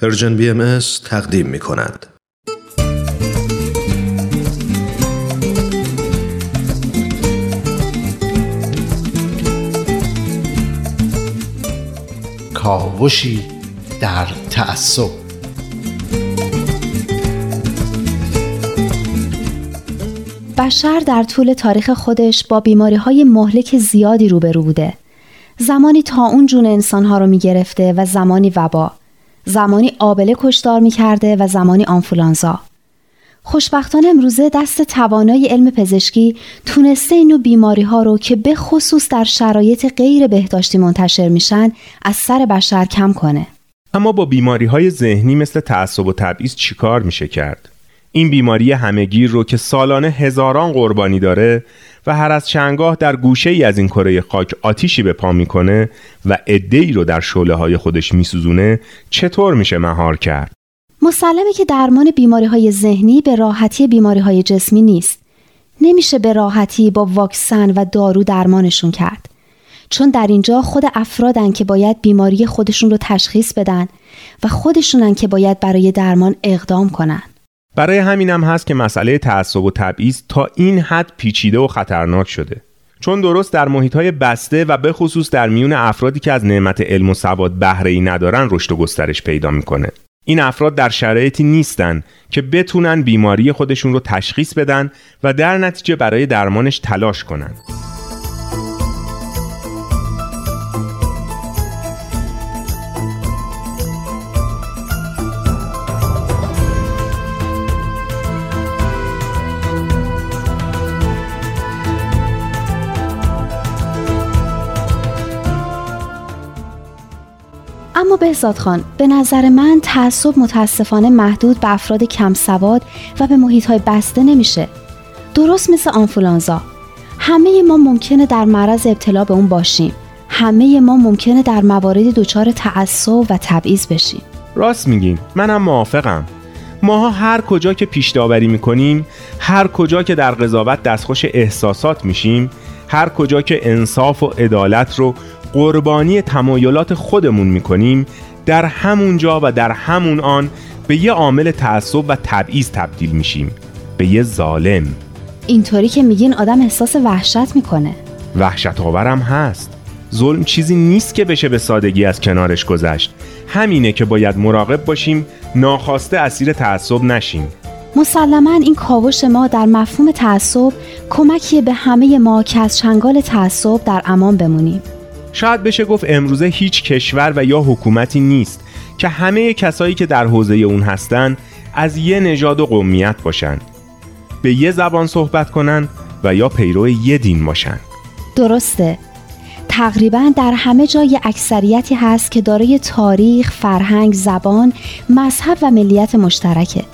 پرژن بی ام تقدیم می کند. کاوشی در تعصب بشر در طول تاریخ خودش با بیماری های مهلک زیادی روبرو بوده. زمانی تا اون جون انسانها رو می گرفته و زمانی وبا. زمانی آبله کشدار می کرده و زمانی آنفولانزا. خوشبختانه امروزه دست توانای علم پزشکی تونسته اینو بیماری ها رو که به خصوص در شرایط غیر بهداشتی منتشر میشن از سر بشر کم کنه. اما با بیماری های ذهنی مثل تعصب و تبعیض چیکار میشه کرد؟ این بیماری همهگیر رو که سالانه هزاران قربانی داره و هر از چنگاه در گوشه ای از این کره خاک آتیشی به پا می‌کنه و ای رو در شعله های خودش میسوزونه چطور میشه مهار کرد؟ مسلمه که درمان بیماری های ذهنی به راحتی بیماری های جسمی نیست. نمیشه به راحتی با واکسن و دارو درمانشون کرد. چون در اینجا خود افرادن که باید بیماری خودشون رو تشخیص بدن و خودشونن که باید برای درمان اقدام کنن. برای همینم هست که مسئله تعصب و تبعیض تا این حد پیچیده و خطرناک شده. چون درست در محیط های بسته و به خصوص در میون افرادی که از نعمت علم و سواد بهره ای ندارن رشد و گسترش پیدا می‌کنه. این افراد در شرایطی نیستن که بتونن بیماری خودشون رو تشخیص بدن و در نتیجه برای درمانش تلاش کنن. اما بهزاد خان به نظر من تعصب متاسفانه محدود به افراد کم سواد و به محیط های بسته نمیشه. درست مثل آنفولانزا. همه ما ممکنه در معرض ابتلا به اون باشیم. همه ما ممکنه در موارد دچار تعصب و تبعیض بشیم. راست میگیم منم موافقم. ماها هر کجا که پیش داوری می‌کنیم هر کجا که در قضاوت دستخوش احساسات میشیم هر کجا که انصاف و عدالت رو قربانی تمایلات خودمون می‌کنیم در همون جا و در همون آن به یه عامل تعصب و تبعیض تبدیل میشیم به یه ظالم. اینطوری که میگین آدم احساس وحشت می‌کنه. وحشت آورم هست. ظلم چیزی نیست که بشه به سادگی از کنارش گذشت. همینه که باید مراقب باشیم ناخواسته اسیر تعصب نشیم. مسلما این کاوش ما در مفهوم تعصب کمکی به همه ما که از چنگال تعصب در امان بمونیم. شاید بشه گفت امروزه هیچ کشور و یا حکومتی نیست که همه کسایی که در حوزه اون هستن از یه نژاد و قومیت باشن. به یه زبان صحبت کنن و یا پیرو یه دین باشن. درسته. تقریبا در همه جای اکثریتی هست که دارای تاریخ، فرهنگ، زبان، مذهب و ملیت مشترکه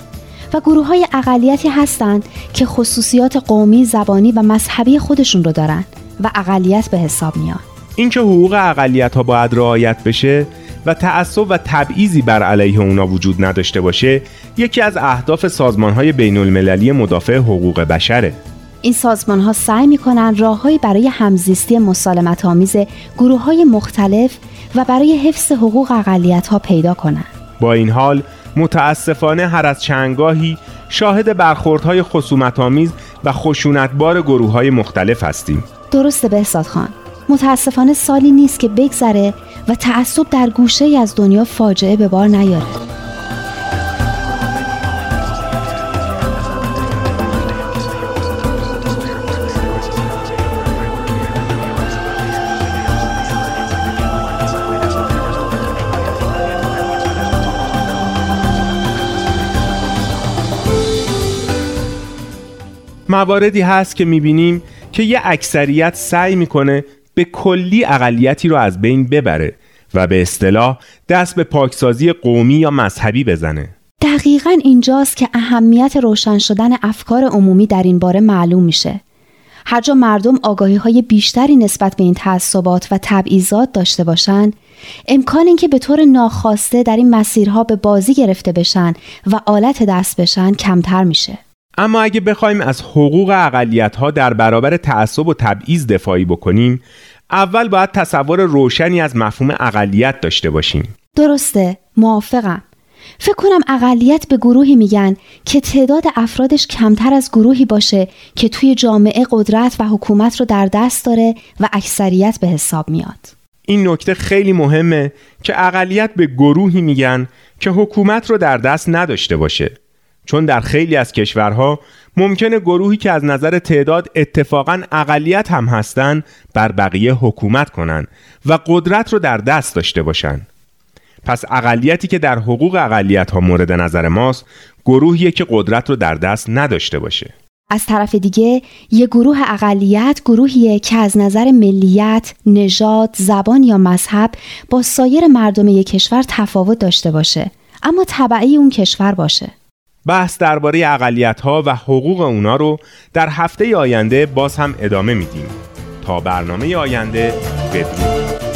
و گروه های اقلیتی هستند که خصوصیات قومی، زبانی و مذهبی خودشون رو دارن و اقلیت به حساب میان. اینکه حقوق اقلیت ها باید رعایت بشه و تعصب و تبعیضی بر علیه اونا وجود نداشته باشه یکی از اهداف سازمان های بین المللی مدافع حقوق بشره این سازمان ها سعی می‌کنن راههایی برای همزیستی مسالمت آمیز گروه های مختلف و برای حفظ حقوق اقلیت ها پیدا کنند. با این حال متاسفانه هر از چنگاهی شاهد برخوردهای خصومت آمیز و خشونتبار گروه های مختلف هستیم. درسته بهزاد خان. متاسفانه سالی نیست که بگذره و تعصب در گوشه ای از دنیا فاجعه به بار نیاره. مواردی هست که می‌بینیم که یه اکثریت سعی می‌کنه به کلی اقلیتی رو از بین ببره و به اصطلاح دست به پاکسازی قومی یا مذهبی بزنه. دقیقا اینجاست که اهمیت روشن شدن افکار عمومی در این باره معلوم میشه. هر جا مردم آگاهی های بیشتری نسبت به این تعصبات و تبعیضات داشته باشند امکان اینکه به طور ناخواسته در این مسیرها به بازی گرفته بشن و آلت دست بشن کمتر میشه. اما اگه بخوایم از حقوق اقلیت ها در برابر تعصب و تبعیض دفاعی بکنیم اول باید تصور روشنی از مفهوم اقلیت داشته باشیم. درسته موافقم. فکر کنم اقلیت به گروهی میگن که تعداد افرادش کمتر از گروهی باشه که توی جامعه قدرت و حکومت رو در دست داره و اکثریت به حساب میاد. این نکته خیلی مهمه که اقلیت به گروهی میگن که حکومت رو در دست نداشته باشه. چون در خیلی از کشورها ممکنه گروهی که از نظر تعداد اتفاقا اقلیت هم هستن بر بقیه حکومت کنن و قدرت رو در دست داشته باشن. پس اقلیتی که در حقوق اقلیت ها مورد نظر ماست گروهیه که قدرت رو در دست نداشته باشه. از طرف دیگه یه گروه اقلیت گروهیه که از نظر ملیت، نژاد، زبان یا مذهب با سایر مردم یک کشور تفاوت داشته باشه. اما طبعی اون کشور باشه. بحث درباره اقلیت ها و حقوق اونا رو در هفته آینده باز هم ادامه میدیم. تا برنامه آینده بدرود.